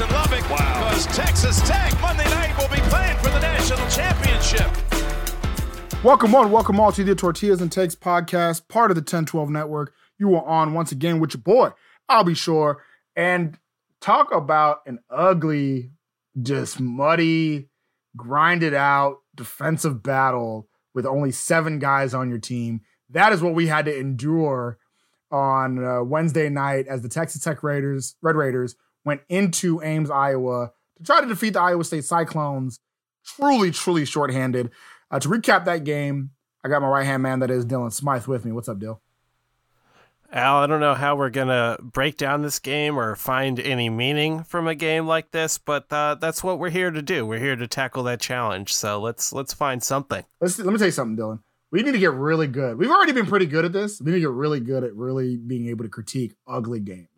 in Lubbock wow. because Texas Tech Monday night will be playing for the national championship. Welcome on, welcome all to the Tortillas and Takes podcast, part of the 1012 network. You are on once again with your boy, I'll be sure, and talk about an ugly, just muddy, grinded out defensive battle with only seven guys on your team. That is what we had to endure on uh, Wednesday night as the Texas Tech Raiders, Red Raiders, went into Ames, Iowa to try to defeat the Iowa State Cyclones. Truly, truly shorthanded. Uh, to recap that game, I got my right hand man, that is Dylan Smythe, with me. What's up, Dill? Al, I don't know how we're gonna break down this game or find any meaning from a game like this, but uh, that's what we're here to do. We're here to tackle that challenge. So let's let's find something. Let's let me tell you something, Dylan. We need to get really good. We've already been pretty good at this. We need to get really good at really being able to critique ugly games.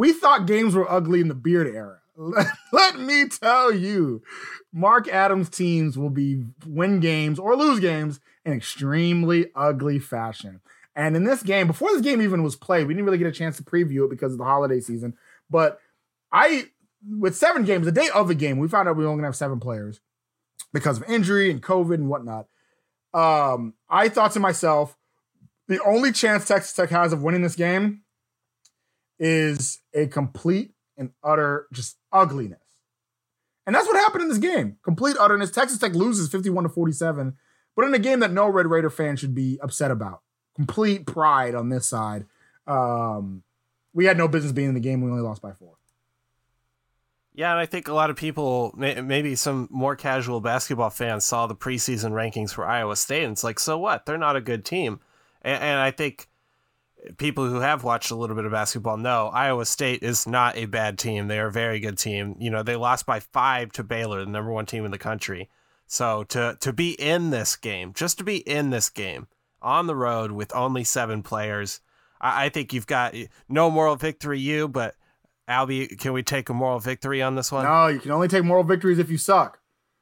We thought games were ugly in the beard era. Let me tell you, Mark Adams teams will be win games or lose games in extremely ugly fashion. And in this game, before this game even was played, we didn't really get a chance to preview it because of the holiday season. But I, with seven games, the day of the game, we found out we only gonna have seven players because of injury and COVID and whatnot. Um, I thought to myself, the only chance Texas Tech has of winning this game is a complete and utter just ugliness. And that's what happened in this game. Complete utterness. Texas Tech loses 51 to 47, but in a game that no Red Raider fan should be upset about complete pride on this side. Um, we had no business being in the game. We only lost by four. Yeah, and I think a lot of people, maybe some more casual basketball fans, saw the preseason rankings for Iowa State, and it's like, so what? They're not a good team. And, and I think people who have watched a little bit of basketball know Iowa State is not a bad team. They are a very good team. You know, they lost by five to Baylor, the number one team in the country. So to to be in this game, just to be in this game, on the road with only seven players. I, I think you've got no moral victory, you, but Albie, can we take a moral victory on this one? No, you can only take moral victories if you suck.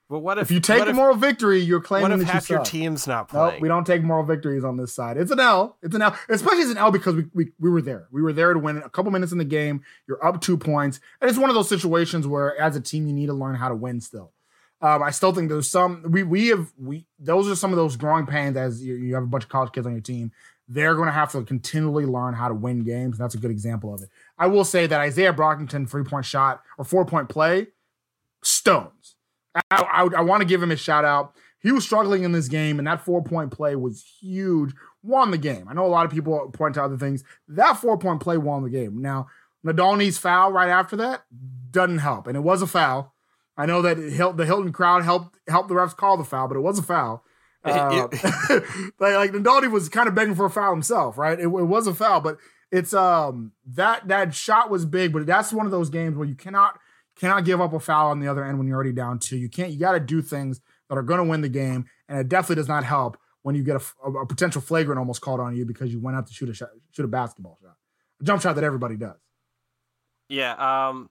But what if, if you take a moral victory, you're claiming what if that half you your team's not playing? No, we don't take moral victories on this side. It's an L. It's an L. Especially as an L because we, we we were there. We were there to win a couple minutes in the game. You're up two points, and it's one of those situations where, as a team, you need to learn how to win still. Um, I still think there's some we we have we those are some of those growing pains as you, you have a bunch of college kids on your team. They're going to have to continually learn how to win games. And that's a good example of it. I will say that Izaiah Brockington three point shot or four point play, stones. I, I, I want to give him a shout out. He was struggling in this game, and that four point play was huge. Won the game. I know a lot of people point to other things. That four point play won the game. Now, Nadolny's foul right after that doesn't help, and it was a foul. I know that the Hilton crowd helped helped the refs call the foul, but it was a foul. Uh, like, like was kind of begging for a foul himself, right? It, it, was a foul, but it's um that that shot was big, but that's one of those games where you cannot cannot give up a foul on the other end when you're already down two. You can't. You got to do things that are going to win the game, and it definitely does not help when you get a, a, potential flagrant almost called on you because you went out to shoot a shot, shoot a basketball shot, a jump shot that everybody does. Yeah. Um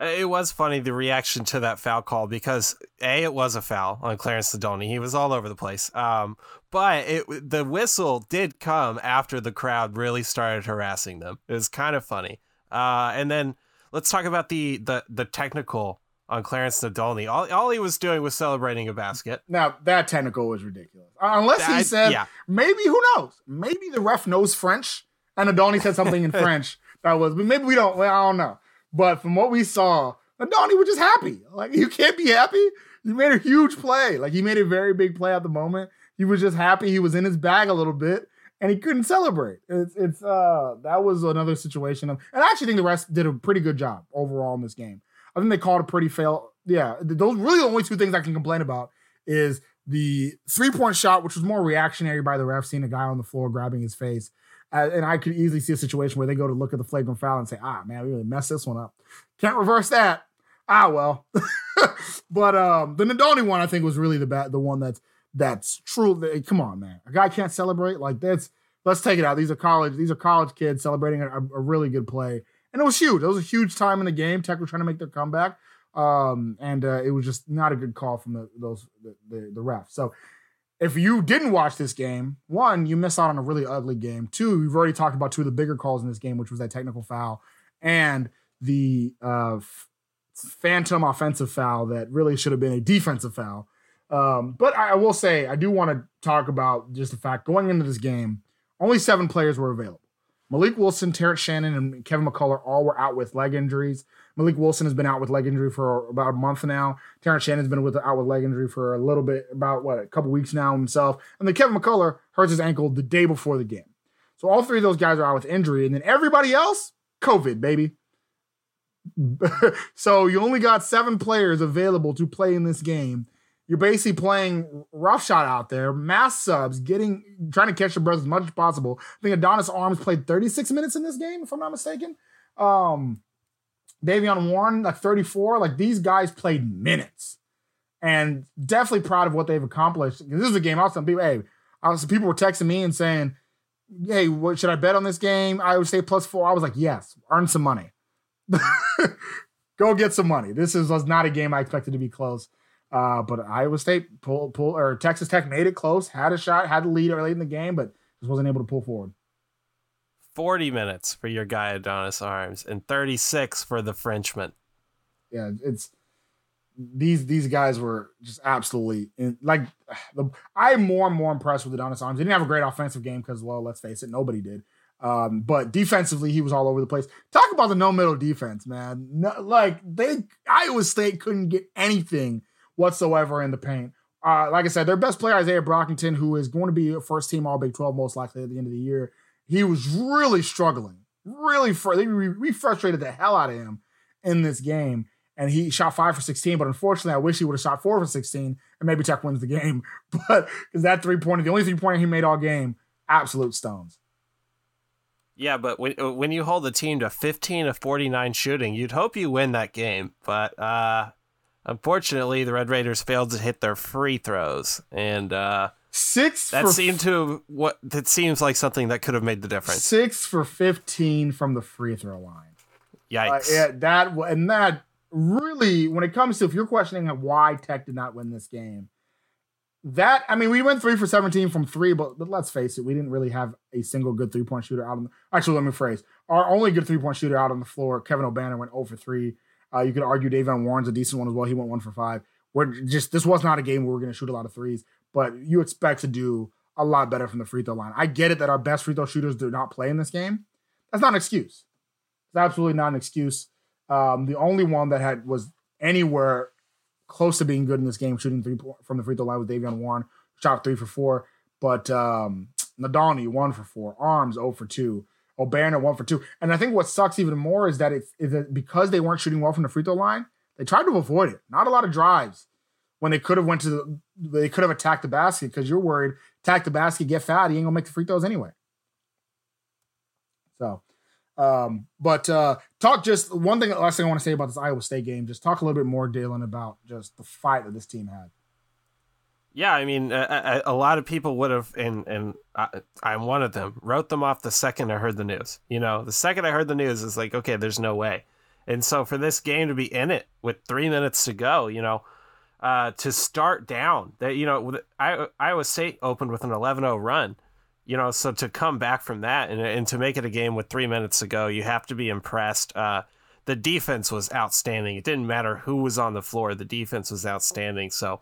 it was funny the reaction to that foul call because a it was a foul on Clarence Nadolny. He was all over the place. Um, but it the whistle did come after the crowd really started harassing them. It was kind of funny. Uh, and then let's talk about the the the technical on Clarence Nadolny. All, all he was doing was celebrating a basket. Now that technical was ridiculous. Uh, unless he said, yeah. maybe who knows? Maybe the ref knows French and Nadolny said something in French that was. But maybe we don't. I don't know. But from what we saw, Donnie was just happy. Like you can't be happy. You made a huge play. Like he made a very big play at the moment. He was just happy. He was in his bag a little bit, and he couldn't celebrate. It's it's uh that was another situation of, and I actually think the rest did a pretty good job overall in this game. I think they called a pretty fail. Yeah, those really the only two things I can complain about is the three point shot, which was more reactionary by the ref, seeing a guy on the floor grabbing his face, and I could easily see a situation where they go to look at the flagrant foul and say, ah, man, we really messed this one up. Can't reverse that. Ah, well. but um, the Nadolny one, I think, was really the bad, the one that's that's true. Come on, man. A guy can't celebrate like that's. Let's take it out. These are college. These are college kids celebrating a, a really good play, and it was huge. It was a huge time in the game. Tech was trying to make their comeback, um, and uh, it was just not a good call from the those the, the, the refs. So if you didn't watch this game, one, you miss out on a really ugly game. Two, we've already talked about two of the bigger calls in this game, which was that technical foul and the uh, phantom offensive foul that really should have been a defensive foul. Um, but I, I will say, I do want to talk about just the fact going into this game, only seven players were available. Mylik Wilson, Terrence Shannon, and Kevin McCullar all were out with leg injuries. Mylik Wilson has been out with leg injury for about a month now. Terrence Shannon's been with out with leg injury for a little bit, about what a couple weeks now himself. And then Kevin McCullar hurts his ankle the day before the game. So all three of those guys are out with injury, and then everybody else, COVID, baby. so you only got seven players available to play in this game. You're basically playing roughshod out there, mass subs, getting trying to catch your breath as much as possible. I think Adonis Arms played 36 minutes in this game, if I'm not mistaken. Um, Davion Warren, like 34. Like these guys played minutes. And definitely proud of what they've accomplished. This is a game I was people, hey, I was, people were texting me and saying, hey, what should I bet on this game? I would say plus four. I was like, yes, earn some money. Go get some money. This is was not a game I expected to be close. Uh, but Iowa State pull pull or Texas Tech made it close, had a shot, had the lead early in the game, but just wasn't able to pull forward. 40 minutes for your guy Adonis Arms and 36 for the Frenchman. Yeah, it's these these guys were just absolutely in, like the, I'm more and more impressed with Adonis Arms. He didn't have a great offensive game because, well, let's face it, nobody did. Um, but defensively, he was all over the place. Talk about the no middle defense, man. No, like they Iowa State couldn't get anything whatsoever in the paint. Uh, like I said, their best player Izaiah Brockington, who is going to be a first team All Big 12 most likely at the end of the year, he was really struggling. Really, fr- frustrated the hell out of him in this game. And he shot five for 16, but unfortunately, I wish he would have shot four for 16 and maybe Tech wins the game. But because that three pointer, the only three pointer he made all game, absolute stones. Yeah, but when when you hold the team to 15 of 49 shooting, you'd hope you win that game. But uh, unfortunately, the Red Raiders failed to hit their free throws, and uh, Six. That seemed to what that seems like something that could have made the difference. Six for fifteen from the free throw line. Yikes! Uh, yeah, that and that really, when it comes to if you're questioning why Tech did not win this game, that I mean, we went three for seventeen from three, but, but let's face it, we didn't really have a single good three point shooter out on. The, actually, let me phrase: our only good three point shooter out on the floor, Kevin Obanor, went over three. Uh, you could argue Davion Warren's a decent one as well. He went one for five. We're just this was not a game where we're going to shoot a lot of threes but you expect to do a lot better from the free throw line. I get it that our best free throw shooters do not play in this game. That's not an excuse. It's absolutely not an excuse. Um, the only one that had was anywhere close to being good in this game, shooting three from the free throw line was Davion Warren, shot three for four. But um, Nadolny one for four, Arms 0 for two, Obanor one for two. And I think what sucks even more is that it's is that because they weren't shooting well from the free throw line, they tried to avoid it. Not a lot of drives when they could have went to the, they could have attacked the basket because you're worried attack the basket, get fat, he ain't gonna make the free throws anyway. So, um, but uh, talk just one thing. Last thing I want to say about this Iowa State game. Just talk a little bit more, Dylan, about just the fight that this team had. Yeah, I mean, a, a, lot of people would have, and and I, I'm one of them, wrote them off the second I heard the news. You know, the second I heard the news is like, okay, there's no way. And so for this game to be in it with three minutes to go, you know, uh, to start down. That you know, I, Iowa State opened with an 11-0 run. You know, so to come back from that and, and to make it a game with three minutes to go, you have to be impressed. Uh, the defense was outstanding. It didn't matter who was on the floor; the defense was outstanding. So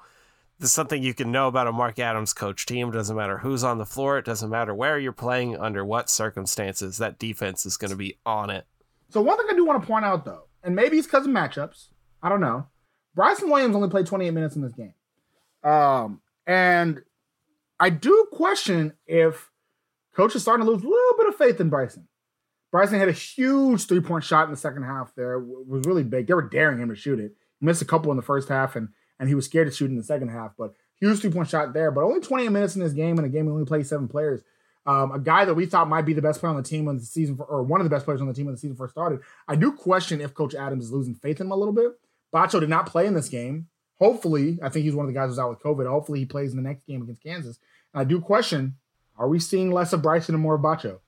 this is something you can know about a Mark Adams coach team. It doesn't matter who's on the floor. It doesn't matter where you're playing, under what circumstances. That defense is going to be on it. So one thing I do want to point out, though, and maybe it's because of matchups. I don't know. Bryson Williams only played 28 minutes in this game. Um, and I do question if coach is starting to lose a little bit of faith in Bryson. Bryson had a huge three point shot in the second half there. It was really big. They were daring him to shoot it. Missed a couple in the first half and and he was scared to shoot in the second half. But huge three point shot there. But only 28 minutes in this game, and a game we only played seven players. Um, a guy that we thought might be the best player on the team when the season, for, or one of the best players on the team when the season first started. I do question if Coach Adams is losing faith in him a little bit Batcho did not play in this game. Hopefully, I think he's one of the guys who's out with COVID. Hopefully, he plays in the next game against Kansas. And I do question: Are we seeing less of Bryson and more of Batcho?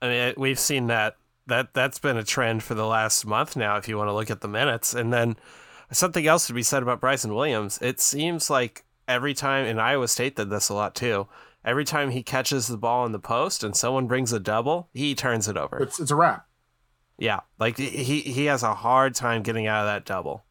I mean, we've seen that that that's been a trend for the last month now. If you want to look at the minutes, and then something else to be said about Bryson Williams. It seems like every time, and Iowa State did this a lot too. Every time he catches the ball in the post and someone brings a double, he turns it over. It's, it's a wrap. Yeah, like he he has a hard time getting out of that double.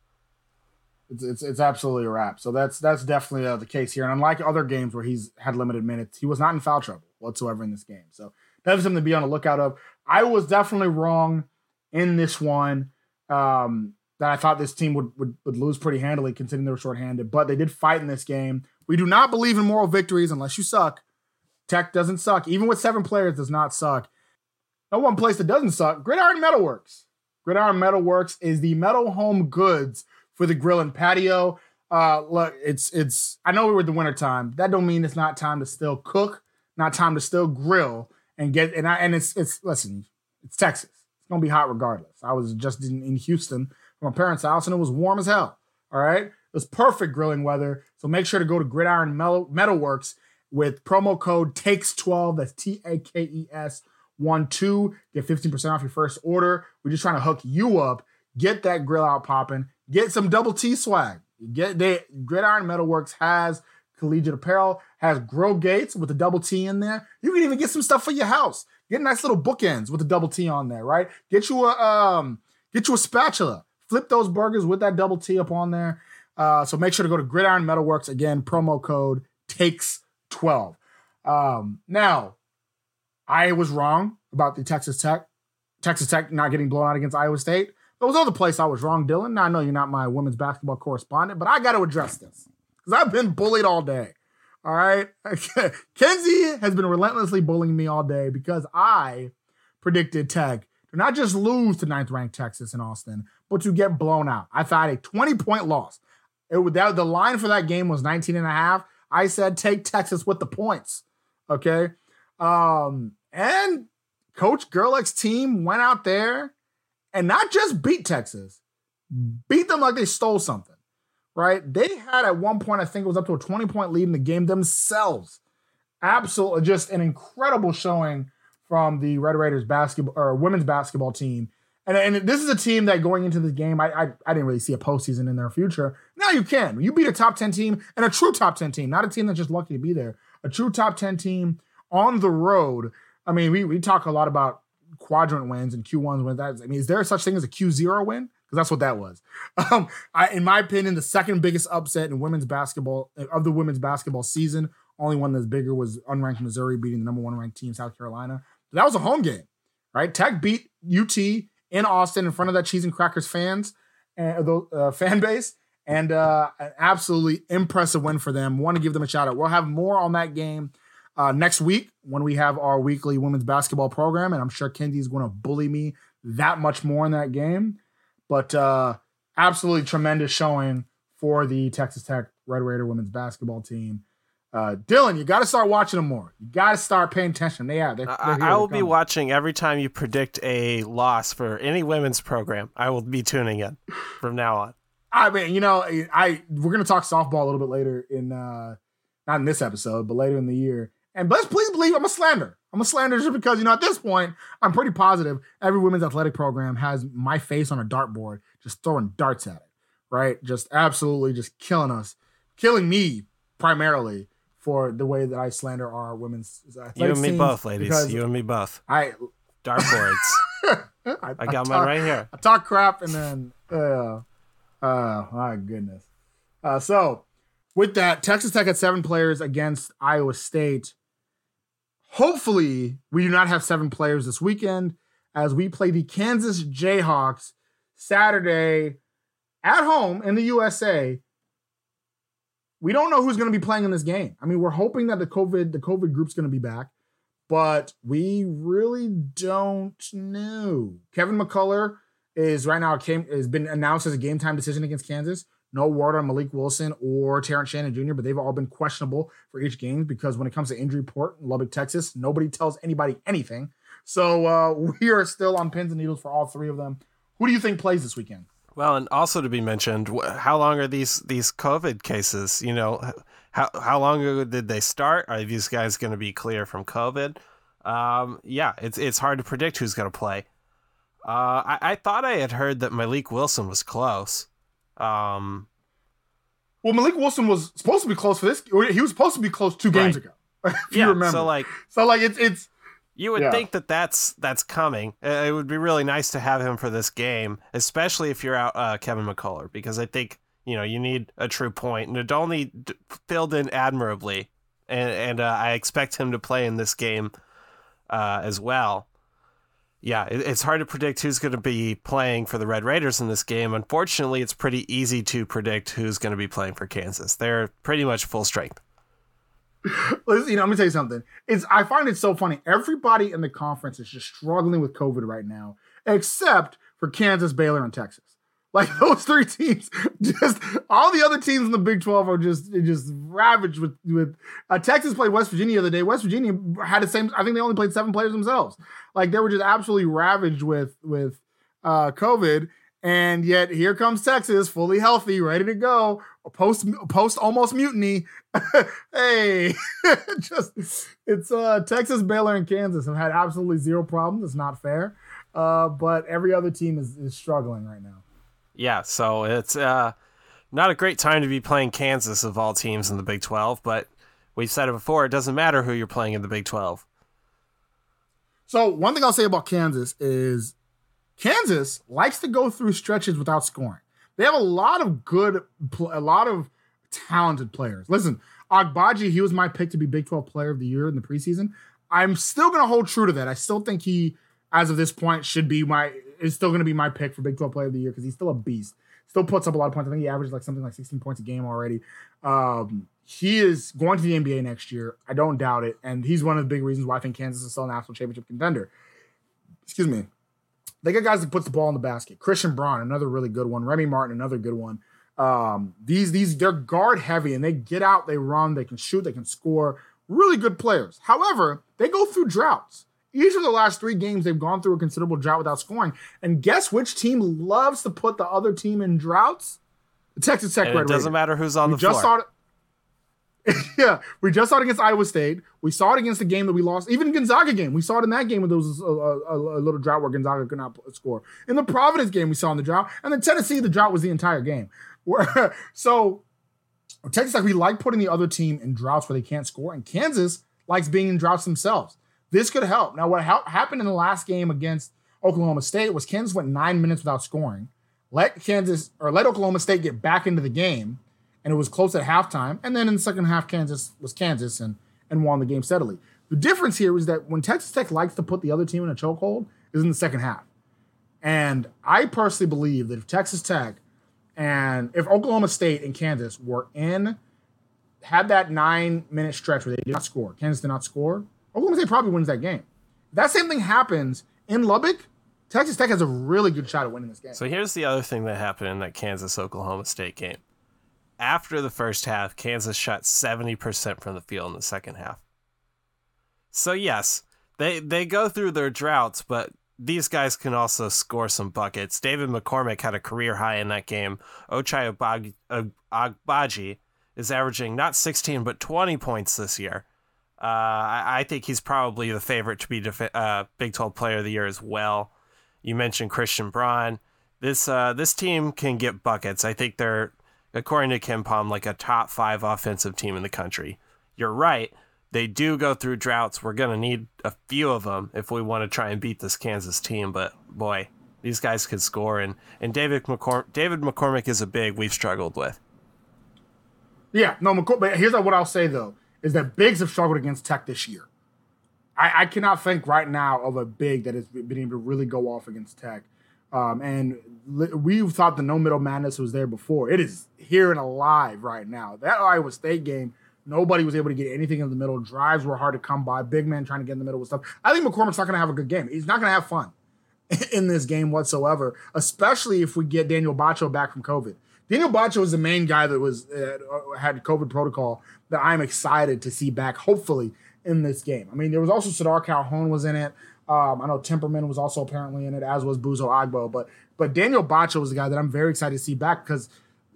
It's it's, it's absolutely a wrap. So that's that's definitely uh, the case here. And unlike other games where he's had limited minutes, he was not in foul trouble whatsoever in this game. So that's something to be on the lookout of. I was definitely wrong in this one. Um, that I thought this team would, would, would lose pretty handily considering they were shorthanded, but they did fight in this game. We do not believe in moral victories unless you suck. Tech doesn't suck. Even with seven players, does not suck. No one place that doesn't suck. Gridiron Metalworks. Gridiron Metalworks is the metal home goods for the grill and patio. Uh, look, it's it's. I know we're in the winter time. That don't mean it's not time to still cook, not time to still grill and get. And I and it's it's listen, it's Texas. It's gonna be hot regardless. I was just in, in Houston my parents' house, and it was warm as hell. All right, it was perfect grilling weather. So make sure to go to Gridiron Metal Metalworks with promo code takes twelve. That's T A K E S one two. Get fifteen percent off your first order. We're just trying to hook you up. Get that grill out popping. Get some double T swag. Get they Gridiron Metalworks has collegiate apparel, has grill gates with the double T in there. You can even get some stuff for your house. Get nice little bookends with the double T on there, right? Get you a um, get you a spatula flip those burgers with that double T up on there. Uh, so make sure to go to Gridiron Metalworks again. Promo code takes twelve. Um, now, I was wrong about the Texas Tech, Texas Tech not getting blown out against Iowa State. There was other place I was wrong, Dylan. Now I know you're not my women's basketball correspondent, but I got to address this because I've been bullied all day. All right, Kenzie has been relentlessly bullying me all day because I predicted Tech to not just lose to ninth ranked Texas in Austin, but to get blown out. I thought a 20 point loss. It that the line for that game was 19 and a half. I said take Texas with the points. Okay. Um, and Coach Gerlich's team went out there and not just beat Texas, beat them like they stole something. Right? They had at one point, I think it was up to a 20 point lead in the game themselves. Absolutely just an incredible showing from the Red Raiders basketball or women's basketball team. And, and this is a team that going into this game, I, I, I didn't really see a postseason in their future. Now you can. You beat a top 10 team and a true top 10 team, not a team that's just lucky to be there. A true top 10 team on the road. I mean, we, we talk a lot about quadrant wins and Q1s wins. I mean, is there such thing as a Q0 win? Because that's what that was. Um, I, in my opinion, the second biggest upset in women's basketball of the women's basketball season, only one that's bigger was unranked Missouri beating the number one ranked team, South Carolina that was a home game, right? Tech beat UT in Austin in front of that cheese and crackers fans and the uh, fan base, and uh, an absolutely impressive win for them. Want to give them a shout out. We'll have more on that game uh, next week when we have our weekly women's basketball program, and I'm sure Kenzie's going to bully me that much more in that game. But uh, absolutely tremendous showing for the Texas Tech Red Raider women's basketball team. Uh, Dylan, you got to start watching them more. You got to start paying attention. They are. They're, they're I, I will be watching every time you predict a loss for any women's program. I will be tuning in from now on. I mean, you know, I we're gonna talk softball a little bit later in uh not in this episode, but later in the year. And let's please believe I'm a slander. I'm a slander just because you know at this point I'm pretty positive every women's athletic program has my face on a dartboard, just throwing darts at it, right? Just absolutely just killing us, killing me primarily for the way that I slander our women's You and me both, ladies. You and me both. I dartboards. I, I, I, got I mine right here. I talk crap and then, uh, uh, my goodness. Uh, so with that, Texas Tech had seven players against Iowa State. Hopefully, we do not have seven players this weekend as we play the Kansas Jayhawks Saturday at home in the USA we don't know who's going to be playing in this game. I mean, we're hoping that the COVID the COVID group's going to be back, but we really don't know. Kevin McCullar is right now came has been announced as a game time decision against Kansas. No word on Mylik Wilson or Terrence Shannon Jr., but they've all been questionable for each game because when it comes to injury report in Lubbock, Texas, nobody tells anybody anything. So uh, we are still on pins and needles for all three of them. Who do you think plays this weekend? Well, and also to be mentioned, how long are these these COVID cases? You know, how how long ago did they start? Are these guys going to be clear from COVID? Um, yeah, it's it's hard to predict who's going to play. Uh, I, I thought I had heard that Mylik Wilson was close. Um, well, Mylik Wilson was supposed to be close for this. He was supposed to be close two games right. ago. if yeah, you remember. So like, so like it's it's You would yeah. think that that's that's coming. Uh, it would be really nice to have him for this game, especially if you're out uh, Kevin McCullar, because I think you know you need a true point. Nadolny d- filled in admirably, and and uh, I expect him to play in this game uh, as well. Yeah, it, it's hard to predict who's going to be playing for the Red Raiders in this game. Unfortunately, it's pretty easy to predict who's going to be playing for Kansas. They're pretty much full strength. Listen, you know, I'm gonna tell you something. It's I find it so funny. Everybody in the conference is just struggling with COVID right now, except for Kansas, Baylor, and Texas. Like those three teams, just all the other teams in the Big 12 are just just ravaged with with. Uh, Texas played West Virginia the other day. West Virginia had the same. I think they only played seven players themselves. Like they were just absolutely ravaged with with uh, COVID. And yet here comes Texas, fully healthy, ready to go. Post post almost mutiny. hey, just it's uh Texas, Baylor, and Kansas have had absolutely zero problems. It's not fair. Uh, but every other team is, is struggling right now. Yeah, so it's uh not a great time to be playing Kansas of all teams in the Big 12, but we've said it before, it doesn't matter who you're playing in the Big 12. So, one thing I'll say about Kansas is Kansas likes to go through stretches without scoring. They have a lot of good, a lot of talented players. Listen, Agbaji, he was my pick to be Big 12 Player of the Year in the preseason. I'm still going to hold true to that. I still think he, as of this point, should be my, is still going to be my pick for Big 12 Player of the Year because he's still a beast. Still puts up a lot of points. I think he averages like something like 16 points a game already. Um, he is going to the NBA next year. I don't doubt it. And he's one of the big reasons why I think Kansas is still a national championship contender. Excuse me. They got guys that puts the ball in the basket. Christian Braun, another really good one. Remy Martin, another good one. Um, these these they're guard heavy and they get out, they run, they can shoot, they can score. Really good players. However, they go through droughts. Each of the last three games, they've gone through a considerable drought without scoring. And guess which team loves to put the other team in droughts? The Texas Tech and Red It doesn't Raiders. matter who's on we the just floor. Saw it, yeah, we just saw it against Iowa State. We saw it against the game that we lost. Even Gonzaga game, we saw it in that game where there was a, a, a, little drought where Gonzaga could not score. In the Providence game, we saw in the drought, and then Tennessee, the drought was the entire game. so Texas like we like putting the other team in droughts where they can't score, and Kansas likes being in droughts themselves. This could help. Now, what ha- happened in the last game against Oklahoma State was Kansas went nine minutes without scoring, let Kansas or let Oklahoma State get back into the game and it was close at halftime. And then in the second half, Kansas was Kansas and and won the game steadily. The difference here is that when Texas Tech likes to put the other team in a chokehold is in the second half. And I personally believe that if Texas Tech and if Oklahoma State and Kansas were in had that nine minute stretch where they did not score, Kansas did not score, Oklahoma State probably wins that game. If that same thing happens in Lubbock, Texas Tech has a really good shot at winning this game. So here's the other thing that happened in that Kansas Oklahoma State game after the first half, Kansas shot 70% from the field in the second half. So yes, they they go through their droughts, but these guys can also score some buckets. David McCormack had a career high in that game. Ochai Agbaji is averaging not 16 but 20 points this year. Uh, I, I, think he's probably the favorite to be def- uh, Big 12 Player of the Year as well. You mentioned Christian Braun. This uh, this team can get buckets. I think they're according to KenPom, like a top five offensive team in the country. You're right. They do go through droughts. We're going to need a few of them if we want to try and beat this Kansas team. But boy, these guys could score. And, and David, McCorm- David McCormack is a big we've struggled with. Yeah, no, McCorm- but here's what I'll say, though, is that bigs have struggled against Tech this year. I, I cannot think right now of a big that has been able to really go off against Tech. Um, and we thought the no middle madness was there before. It is here and alive right now. That Iowa State game, nobody was able to get anything in the middle. Drives were hard to come by. Big man trying to get in the middle with stuff. I think McCormack's not going to have a good game. He's not going to have fun in this game whatsoever, especially if we get Daniel Batcho back from COVID. Daniel Batcho is the main guy that was uh, had COVID protocol that I'm excited to see back, hopefully in this game. I mean, there was also Sardaar Calhoun was in it. Um, I know Timperman was also apparently in it, as was Buzo Agbo. But but Daniel Batcho was the guy that I'm very excited to see back because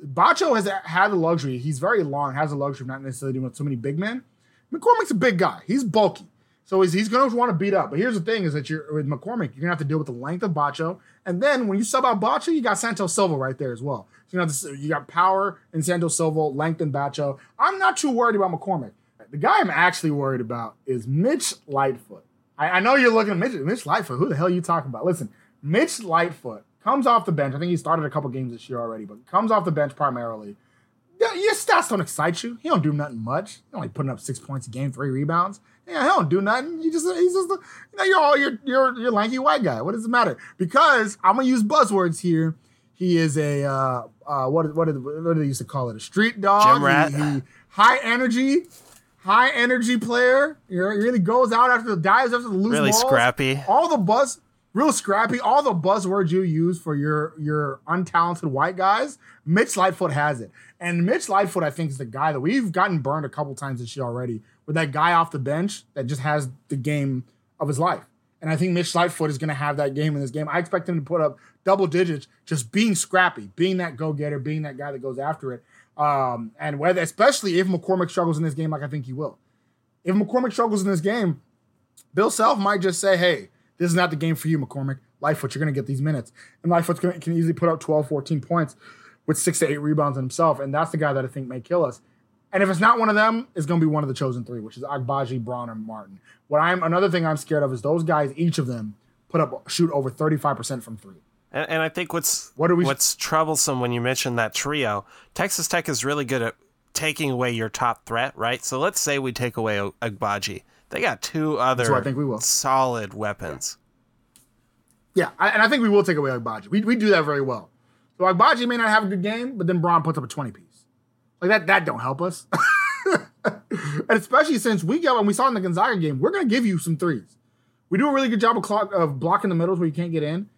Batcho has had the luxury. He's very long, has the luxury of not necessarily dealing with so many big men. McCormack's a big guy. He's bulky. So he's, he's going to want to beat up. But here's the thing is that you're with McCormack, you're going to have to deal with the length of Batcho. And then when you sub out Batcho, you got Santos Silva right there as well. So you, to, you got power in Santos Silva, length in Batcho. I'm not too worried about McCormack. The guy I'm actually worried about is Mitch Lightfoot. I, I know you're looking at Mitch, Mitch Lightfoot. Who the hell are you talking about? Listen, Mitch Lightfoot comes off the bench. I think he started a couple games this year already, but comes off the bench primarily. Your stats don't excite you. He don't do nothing much. He only putting up six points a game, three rebounds. Yeah, he don't do nothing. He just he's just you know you're all you're you're you're lanky white guy. What does it matter? Because I'm gonna use buzzwords here. He is a uh, uh, what what did what did they used to call it? A street dog. Gym rat. He, he, high energy, high energy player. He really goes out after the dives after the loose really balls. scrappy. All the buzz, real scrappy. All the buzzwords you use for your your untalented white guys. Mitch Lightfoot has it, and Mitch Lightfoot I think is the guy that we've gotten burned a couple times this year already with that guy off the bench that just has the game of his life. And I think Mitch Lightfoot is going to have that game in this game. I expect him to put up double digits, just being scrappy, being that go getter, being that guy that goes after it. Um, and whether, especially if McCormack struggles in this game, like I think he will. If McCormack struggles in this game, Bill Self might just say, hey, this is not the game for you, McCormack. Lightfoot, you're going to get these minutes. And Lightfoot can, easily put up 12, 14 points with six to eight rebounds himself. And that's the guy that I think may kill us. And if it's not one of them, it's going to be one of the chosen three, which is Agbaji, Braun, and Martin. What I'm another thing I'm scared of is those guys, each of them, put up shoot over 35% from three. And, and I think what's what are we, what's troublesome when you mention that trio, Texas Tech is really good at taking away your top threat, right? So let's say we take away Agbaji. They got two other I think we will. solid weapons. Yeah, I, and I think we will take away Agbaji. We, we do that very well. So Agbaji may not have a good game, but then Braun puts up a 20 piece. Like that, that don't help us. and especially since we got and we saw in the Gonzaga game, we're gonna give you some threes. We do a really good job of, clock, of blocking the middles where you can't get in,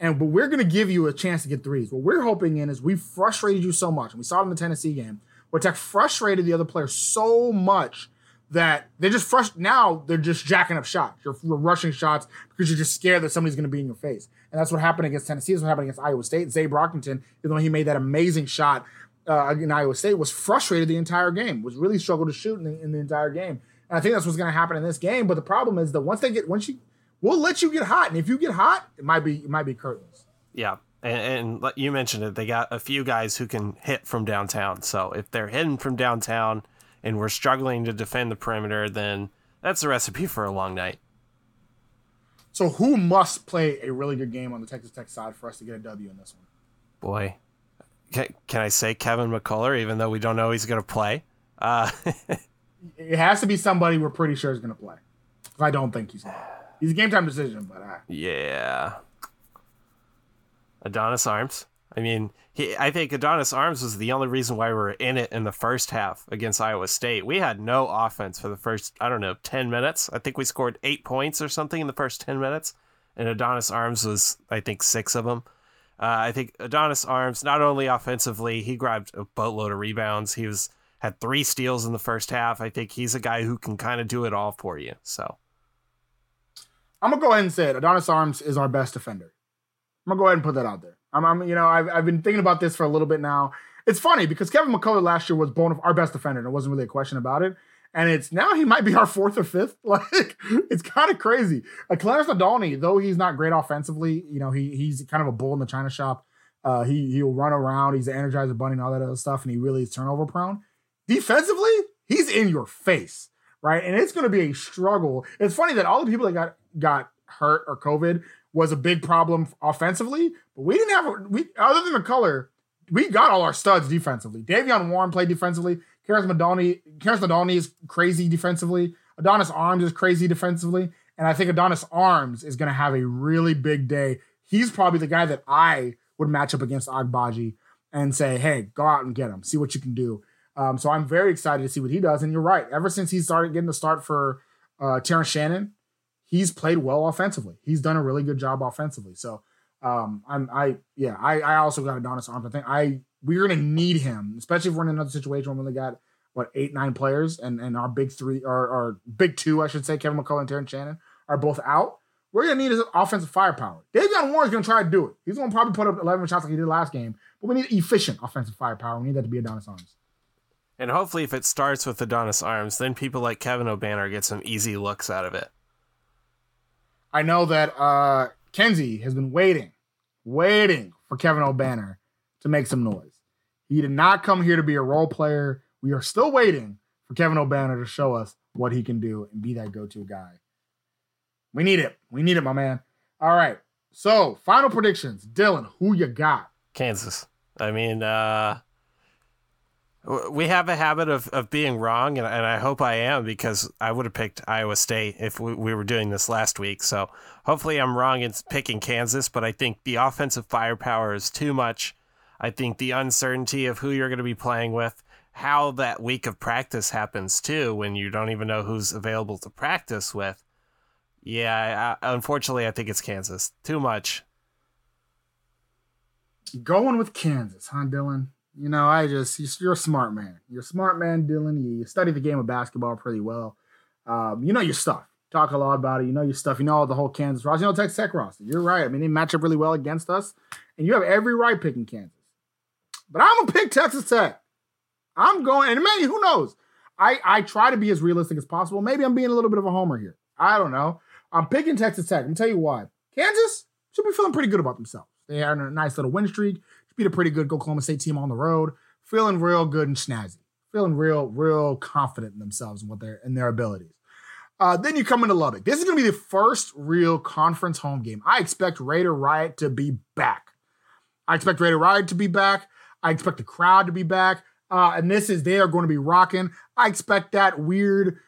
and but we're gonna give you a chance to get threes. What we're hoping in is we frustrated you so much, and we saw it in the Tennessee game, where Tech frustrated the other players so much that they're just fresh now they're just jacking up shots. You're, you're, rushing shots because you're just scared that somebody's going to be in your face. And that's what happened against Tennessee. That's what happened against Iowa State. Zay Brockington, even though he made that amazing shot uh, in Iowa State was frustrated the entire game, was really struggled to shoot in the, in the entire game. And I think that's what's going to happen in this game. But the problem is that once they get, once you, we'll let you get hot, and if you get hot, it might be, it might be curtains. Yeah, and, and you mentioned it. They got a few guys who can hit from downtown. So if they're hitting from downtown, and we're struggling to defend the perimeter, then that's a recipe for a long night. So who must play a really good game on the Texas Tech side for us to get a W in this one? Boy, can, can I say Kevin McCullar, even though we don't know he's going to play? Uh, it has to be somebody we're pretty sure is going to play. I don't think he's going to. He's a game time decision, but uh, yeah. Adonis Arms. I mean, he, I think Adonis Arms was the only reason why we were in it in the first half against Iowa State. We had no offense for the first, I don't know, 10 minutes. I think we scored eight points or something in the first 10 minutes. And Adonis Arms was, I think, six of them. Uh, I think Adonis Arms, not only offensively, he grabbed a boatload of rebounds. He was had three steals in the first half. I think he's a guy who can kind of do it all for you. So I'm gonna go ahead and say it. Adonis Arms is our best defender. I'm gonna go ahead and put that out there. I'm, I'm you know, I've, I've been thinking about this for a little bit now. It's funny because Kevin McCullar last year was of our best defender, and it wasn't really a question about it and it's now he might be our fourth or fifth. Like it's kind of crazy. Like Clarence Nadolny, though he's not great offensively, you know, he he's kind of a bull in the china shop. Uh, he he'll run around, he's an energizer bunny and all that other stuff, and he really is turnover prone. Defensively, he's in your face, right? And it's going to be a struggle. It's funny that all the people that got got hurt or COVID was a big problem offensively, but we didn't have a, we other than McCullar, we got all our studs defensively. Davion Warren played defensively. Karis Nadolny, Karis Nadolny is crazy defensively. Adonis Arms is crazy defensively. And I think Adonis Arms is going to have a really big day. He's probably the guy that I would match up against Agbaji and say, hey, go out and get him. See what you can do. Um, so I'm very excited to see what he does. And you're right. Ever since he started getting the start for uh, Terrence Shannon, he's played well offensively. He's done a really good job offensively. So um, I'm I yeah I I also got Adonis Arms. I think I we're gonna need him, especially if we're in another situation where we only got what eight nine players and and our big three or our big two I should say Kevin McCullar and Terrence Shannon are both out. We're gonna need his offensive firepower. Davion Warren is gonna try to do it. He's gonna probably put up 11 shots like he did last game, but we need efficient offensive firepower. We need that to be Adonis Arms. And hopefully, if it starts with Adonis Arms, then people like Kevin Obanor get some easy looks out of it. I know that uh, Kenzie has been waiting, waiting for Kevin Obanor to make some noise. He did not come here to be a role player. We are still waiting for Kevin Obanor to show us what he can do and be that go-to guy. We need it. We need it, my man. All right. So, final predictions. Dylan, who you got? Kansas. I mean, uh, we have a habit of, of being wrong, and, and I hope I am because I would have picked Iowa State if we, we were doing this last week. So hopefully I'm wrong in picking Kansas, but I think the offensive firepower is too much. I think the uncertainty of who you're going to be playing with, how that week of practice happens too, when you don't even know who's available to practice with. Yeah, I, unfortunately, I think it's Kansas. Too much. Going with Kansas, huh, Dylan? You know, I just you're a smart man. You're a smart man, Dylan. You, study the game of basketball pretty well. Um, you know your stuff. Talk a lot about it. You know your stuff. You know the whole Kansas roster. You know Texas Tech roster. You're right. I mean, they match up really well against us, and you have every right picking Kansas. But I'm gonna pick Texas Tech. I'm going, and maybe who knows? I I try to be as realistic as possible. Maybe I'm being a little bit of a homer here. I don't know. I'm picking Texas Tech. I'm tell you why. Kansas should be feeling pretty good about themselves. They had a nice little win streak beat a pretty good Oklahoma State team on the road, feeling real good and snazzy, feeling real, real confident in themselves and what they're in their abilities. Uh, then you come into Lubbock. This is going to be the first real conference home game. I expect Raider Riot to be back. I expect Raider Riot to be back. I expect the crowd to be back. Uh, and this is they are going to be rocking. I expect that weird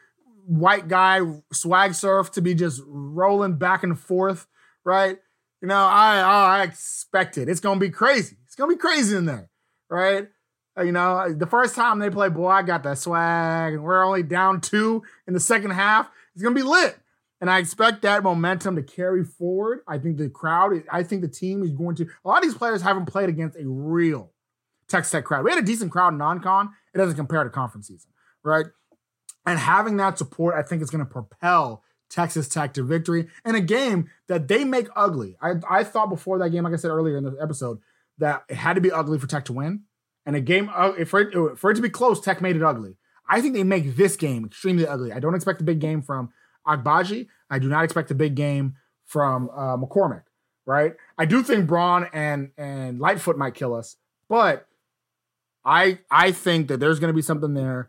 white guy swag surf to be just rolling back and forth, right? You know, I I expect it. It's gonna be crazy gonna be crazy in there, right? Uh, you know, the first time they play, boy, I got that swag, and we're only down two in the second half. It's gonna be lit, and I expect that momentum to carry forward. I think the crowd, I think the team is going to. A lot of these players haven't played against a real Texas Tech crowd. We had a decent crowd in non-con. It doesn't compare to conference season, right? And having that support, I think is going to propel Texas Tech to victory in a game that they make ugly. I, I thought before that game, like I said earlier in the episode, that it had to be ugly for Tech to win. And a game, uh, for it, for it to be close, Tech made it ugly. I think they make this game extremely ugly. I don't expect a big game from Agbaji. I do not expect a big game from uh, McCormack. Right? I do think Braun and and Lightfoot might kill us, but I I think that there's going to be something there.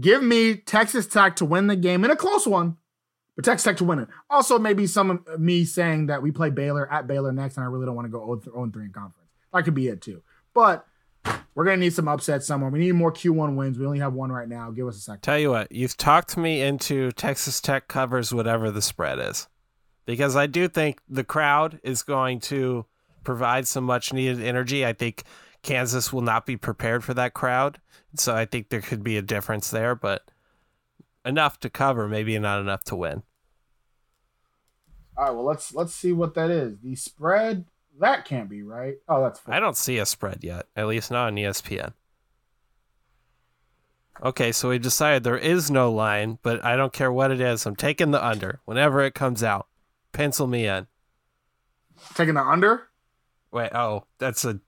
Give me Texas Tech to win the game in a close one, but Texas Tech to win it. Also, maybe some of me saying that we play Baylor at Baylor next, and I really don't want to go 0 3 in conference. That could be it too. But we're gonna need some upsets somewhere. We need more Q1 wins. We only have one right now. Give us a second. Tell you what, you've talked me into Texas Tech covers whatever the spread is, because I do think the crowd is going to provide some much needed energy. I think Kansas will not be prepared for that crowd, so I think there could be a difference there, but enough to cover, maybe not enough to win. All right, well let's let's see what that is. The spread that can't be right. Oh, that's. Fine. I don't see a spread yet. At least not on ESPN. Okay, so we decided there is no line, but I don't care what it is. I'm taking the under whenever it comes out. Pencil me in. Taking the under? Wait, oh, that's a.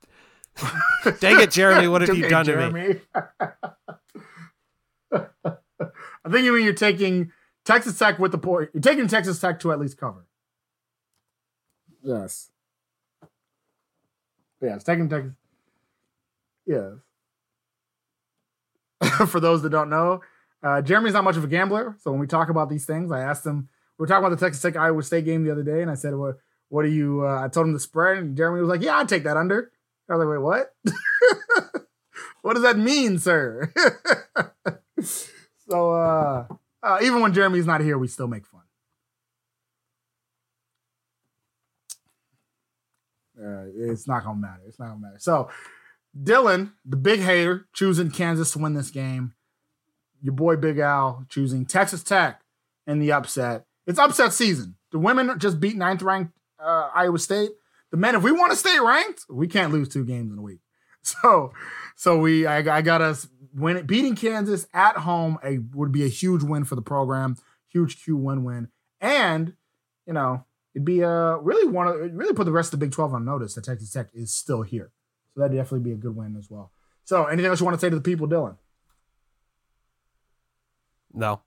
Dang it, Jeremy! What have you done Jeremy. to me? I think you mean you're taking Texas Tech with the point. You're taking Texas Tech to at least cover. Yes. Yes, taking Texas. Yes. For those that don't know, uh, Jeremy's not much of a gambler. So when we talk about these things, I asked him. We were talking about the Texas Tech Iowa State game the other day, and I said, "What? What do you?" Uh, I told him the spread, and Jeremy was like, "Yeah, I'd take that under." I was like, "Wait, what? what does that mean, sir?" So uh, uh, even when Jeremy's not here, we still make fun. Uh, it's not gonna matter. It's not gonna matter. So Dylan, the big hater, choosing Kansas to win this game. Your boy Big Al choosing Texas Tech in the upset. It's upset season. The women just beat ninth ranked uh, Iowa State. The men, if we want to stay ranked, we can't lose two games in a week. So, so we, I, I got us win beating Kansas at home a, would be a huge win for the program, huge Q win win, and you know it'd be a really one of really put the rest of the Big Twelve on notice that Texas Tech is still here. So that'd definitely be a good win as well. So anything else you want to say to the people, Dylan? No,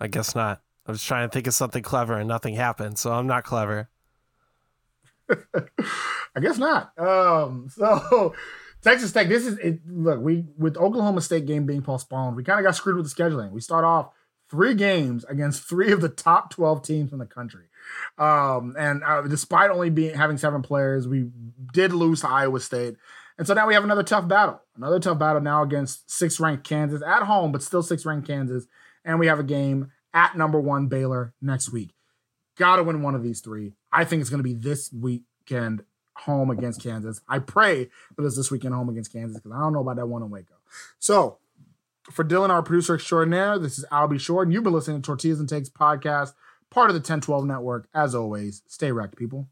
I guess not. I was trying to think of something clever and nothing happened, so I'm not clever. I guess not. Um, so Texas Tech, this is it, look, we with Oklahoma State game being postponed, we kind of got screwed with the scheduling. We start off three games against three of the top 12 teams in the country. Um, and uh, despite only being having seven players, we did lose to Iowa State. And so now we have another tough battle. Another tough battle now against six ranked Kansas at home, but still six ranked Kansas. And we have a game at number one Baylor next week. Got to win one of these three. I think it's going to be this weekend home against Kansas. I pray that it's this weekend home against Kansas because I don't know about that one in Waco. So for Dylan, our producer extraordinaire, this is Albie Short, and you've been listening to Tortillas and Takes podcast, part of the 1012 network. As always, stay wrecked, people.